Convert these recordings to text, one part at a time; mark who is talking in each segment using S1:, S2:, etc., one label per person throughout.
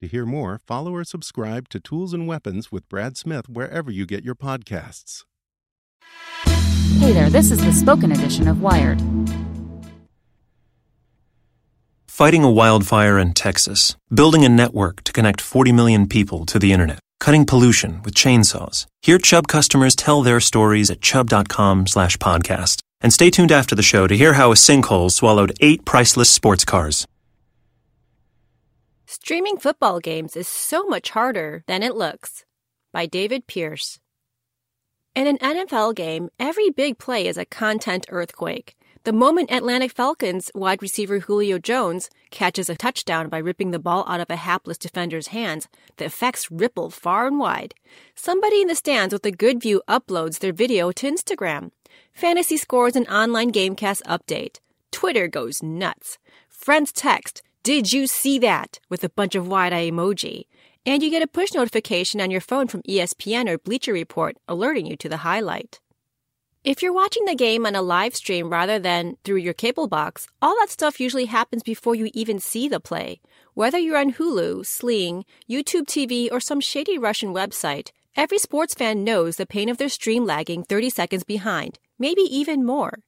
S1: To hear more, follow or subscribe to Tools and Weapons with Brad Smith wherever you get your podcasts.
S2: Hey there, this is the spoken edition of Wired.
S3: Fighting a wildfire in Texas, building a network to connect 40 million people to the internet, cutting pollution with chainsaws. Hear Chubb customers tell their stories at chubb.com slash podcast. And stay tuned after the show to hear how a sinkhole swallowed eight priceless sports cars.
S4: Streaming football games is so much harder than it looks. By David Pierce. In an NFL game, every big play is a content earthquake. The moment Atlanta Falcons wide receiver Julio Jones catches a touchdown by ripping the ball out of a hapless defender's hands, the effects ripple far and wide. Somebody in the stands with a good view uploads their video to Instagram. Fantasy scores an online Gamecast update. Twitter goes nuts. Friends text, Did you see that? with a bunch of wide eye emoji. And you get a push notification on your phone from ESPN or Bleacher Report alerting you to the highlight. If you're watching the game on a live stream rather than through your cable box, all that stuff usually happens before you even see the play. Whether you're on Hulu, Sling, YouTube TV, or some shady Russian website, every sports fan knows the pain of their stream lagging 30 seconds behind, maybe even more.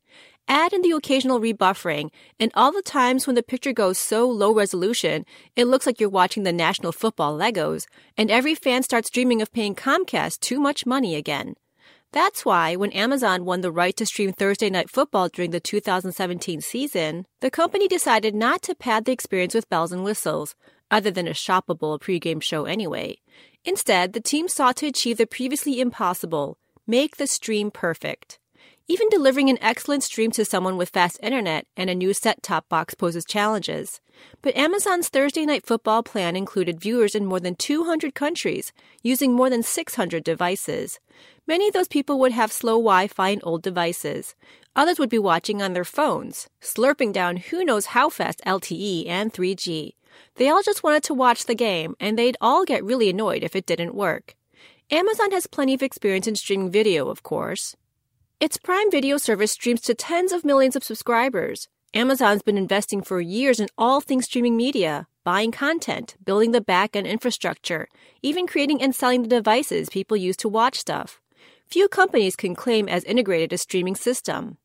S4: Add in the occasional rebuffering, and all the times when the picture goes so low resolution, it looks like you're watching the National Football Legos, and every fan starts dreaming of paying Comcast too much money again. That's why, when Amazon won the right to stream Thursday Night Football during the 2017 season, the company decided not to pad the experience with bells and whistles, other than a shoppable pregame show anyway. Instead, the team sought to achieve the previously impossible make the stream perfect. Even delivering an excellent stream to someone with fast internet and a new set top box poses challenges. But Amazon's Thursday Night Football plan included viewers in more than 200 countries, using more than 600 devices. Many of those people would have slow Wi Fi and old devices. Others would be watching on their phones, slurping down who knows how fast LTE and 3G. They all just wanted to watch the game, and they'd all get really annoyed if it didn't work. Amazon has plenty of experience in streaming video, of course. Its Prime Video service streams to tens of millions of subscribers. Amazon's been investing for years in all things streaming media, buying content, building the back end infrastructure, even creating and selling the devices people use to watch stuff. Few companies can claim as integrated a streaming system.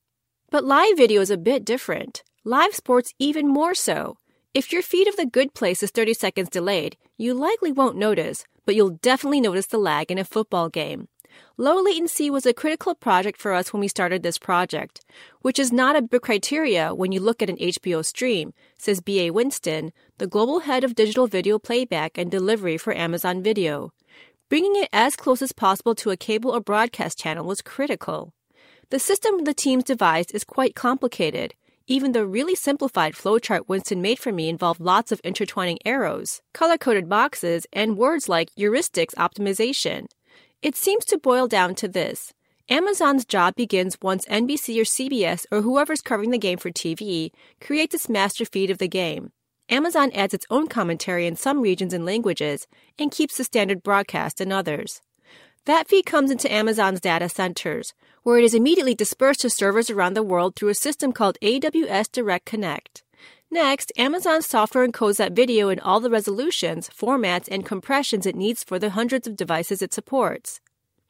S4: But live video is a bit different. Live sports even more so. If your feed of the good place is 30 seconds delayed, you likely won't notice, but you'll definitely notice the lag in a football game. Low latency was a critical project for us when we started this project, which is not a big criteria when you look at an HBO stream, says B.A. Winston, the global head of digital video playback and delivery for Amazon Video. Bringing it as close as possible to a cable or broadcast channel was critical. The system the teams devised is quite complicated. Even the really simplified flowchart Winston made for me involved lots of intertwining arrows, color coded boxes, and words like heuristics optimization. It seems to boil down to this. Amazon's job begins once NBC or CBS or whoever's covering the game for TV creates its master feed of the game. Amazon adds its own commentary in some regions and languages and keeps the standard broadcast in others. That feed comes into Amazon's data centers, where it is immediately dispersed to servers around the world through a system called AWS Direct Connect. Next, Amazon software encodes that video in all the resolutions, formats, and compressions it needs for the hundreds of devices it supports.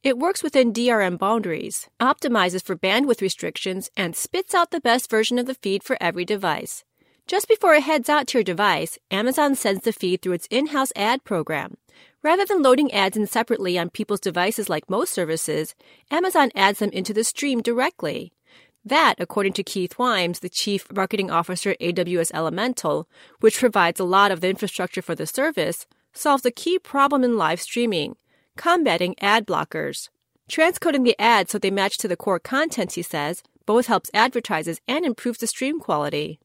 S4: It works within DRM boundaries, optimizes for bandwidth restrictions, and spits out the best version of the feed for every device. Just before it heads out to your device, Amazon sends the feed through its in house ad program. Rather than loading ads in separately on people's devices like most services, Amazon adds them into the stream directly. That, according to Keith Wymbs, the chief marketing officer at AWS Elemental, which provides a lot of the infrastructure for the service, solves a key problem in live streaming combating ad blockers. Transcoding the ads so they match to the core content, he says, both helps advertisers and improves the stream quality.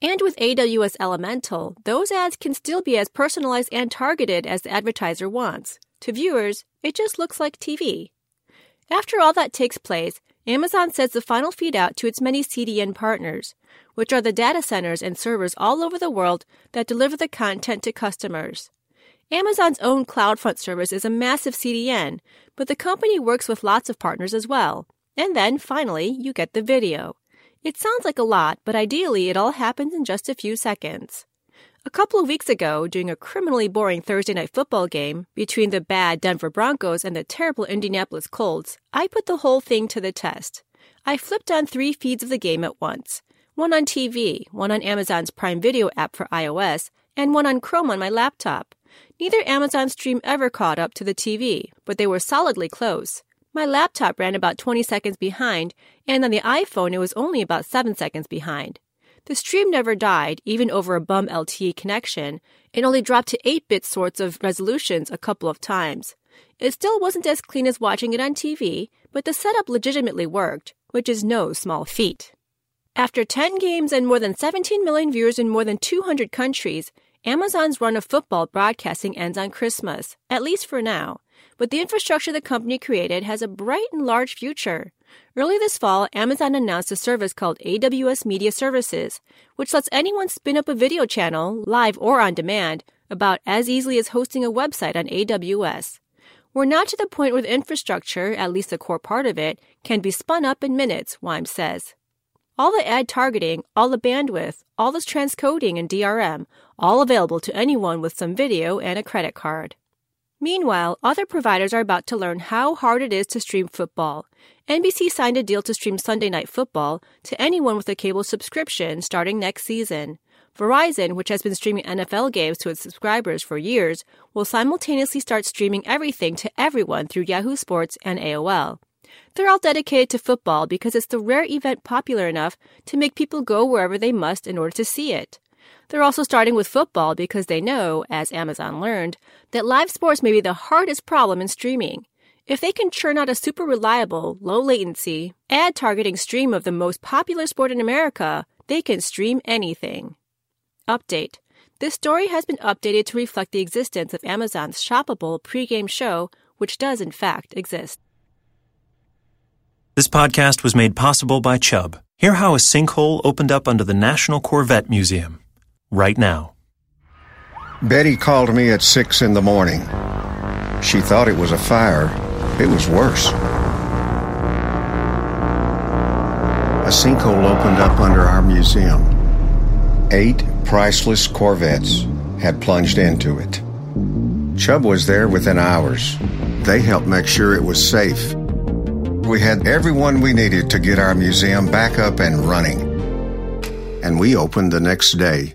S4: And with AWS Elemental, those ads can still be as personalized and targeted as the advertiser wants. To viewers, it just looks like TV. After all that takes place, Amazon sends the final feed out to its many CDN partners, which are the data centers and servers all over the world that deliver the content to customers. Amazon's own CloudFront service is a massive CDN, but the company works with lots of partners as well. And then, finally, you get the video. It sounds like a lot, but ideally it all happens in just a few seconds. A couple of weeks ago, during a criminally boring Thursday night football game between the bad Denver Broncos and the terrible Indianapolis Colts, I put the whole thing to the test. I flipped on three feeds of the game at once one on TV, one on Amazon's Prime Video app for iOS, and one on Chrome on my laptop. Neither Amazon stream ever caught up to the TV, but they were solidly close. My laptop ran about 20 seconds behind, and on the iPhone it was only about 7 seconds behind. The stream never died, even over a bum LTE connection. It only dropped to 8 bit sorts of resolutions a couple of times. It still wasn't as clean as watching it on TV, but the setup legitimately worked, which is no small feat. After 10 games and more than 17 million viewers in more than 200 countries, Amazon's run of football broadcasting ends on Christmas, at least for now but the infrastructure the company created has a bright and large future. Early this fall, Amazon announced a service called AWS Media Services, which lets anyone spin up a video channel, live or on demand, about as easily as hosting a website on AWS. We're not to the point where the infrastructure, at least the core part of it, can be spun up in minutes, Wymbs says. All the ad targeting, all the bandwidth, all this transcoding and DRM, all available to anyone with some video and a credit card. Meanwhile, other providers are about to learn how hard it is to stream football. NBC signed a deal to stream Sunday Night Football to anyone with a cable subscription starting next season. Verizon, which has been streaming NFL games to its subscribers for years, will simultaneously start streaming everything to everyone through Yahoo Sports and AOL. They're all dedicated to football because it's the rare event popular enough to make people go wherever they must in order to see it. They're also starting with football because they know, as Amazon learned, that live sports may be the hardest problem in streaming. If they can churn out a super reliable, low latency, ad targeting stream of the most popular sport in America, they can stream anything. Update. This story has been updated to reflect the existence of Amazon's shoppable pregame show, which does in fact exist.
S3: This podcast was made possible by Chubb. Hear how a sinkhole opened up under the National Corvette Museum right now.
S5: Betty called me at six in the morning. She thought it was a fire. It was worse. A sinkhole opened up under our museum. Eight priceless Corvettes had plunged into it. Chubb was there within hours. They helped make sure it was safe. We had everyone we needed to get our museum back up and running. And we opened the next day.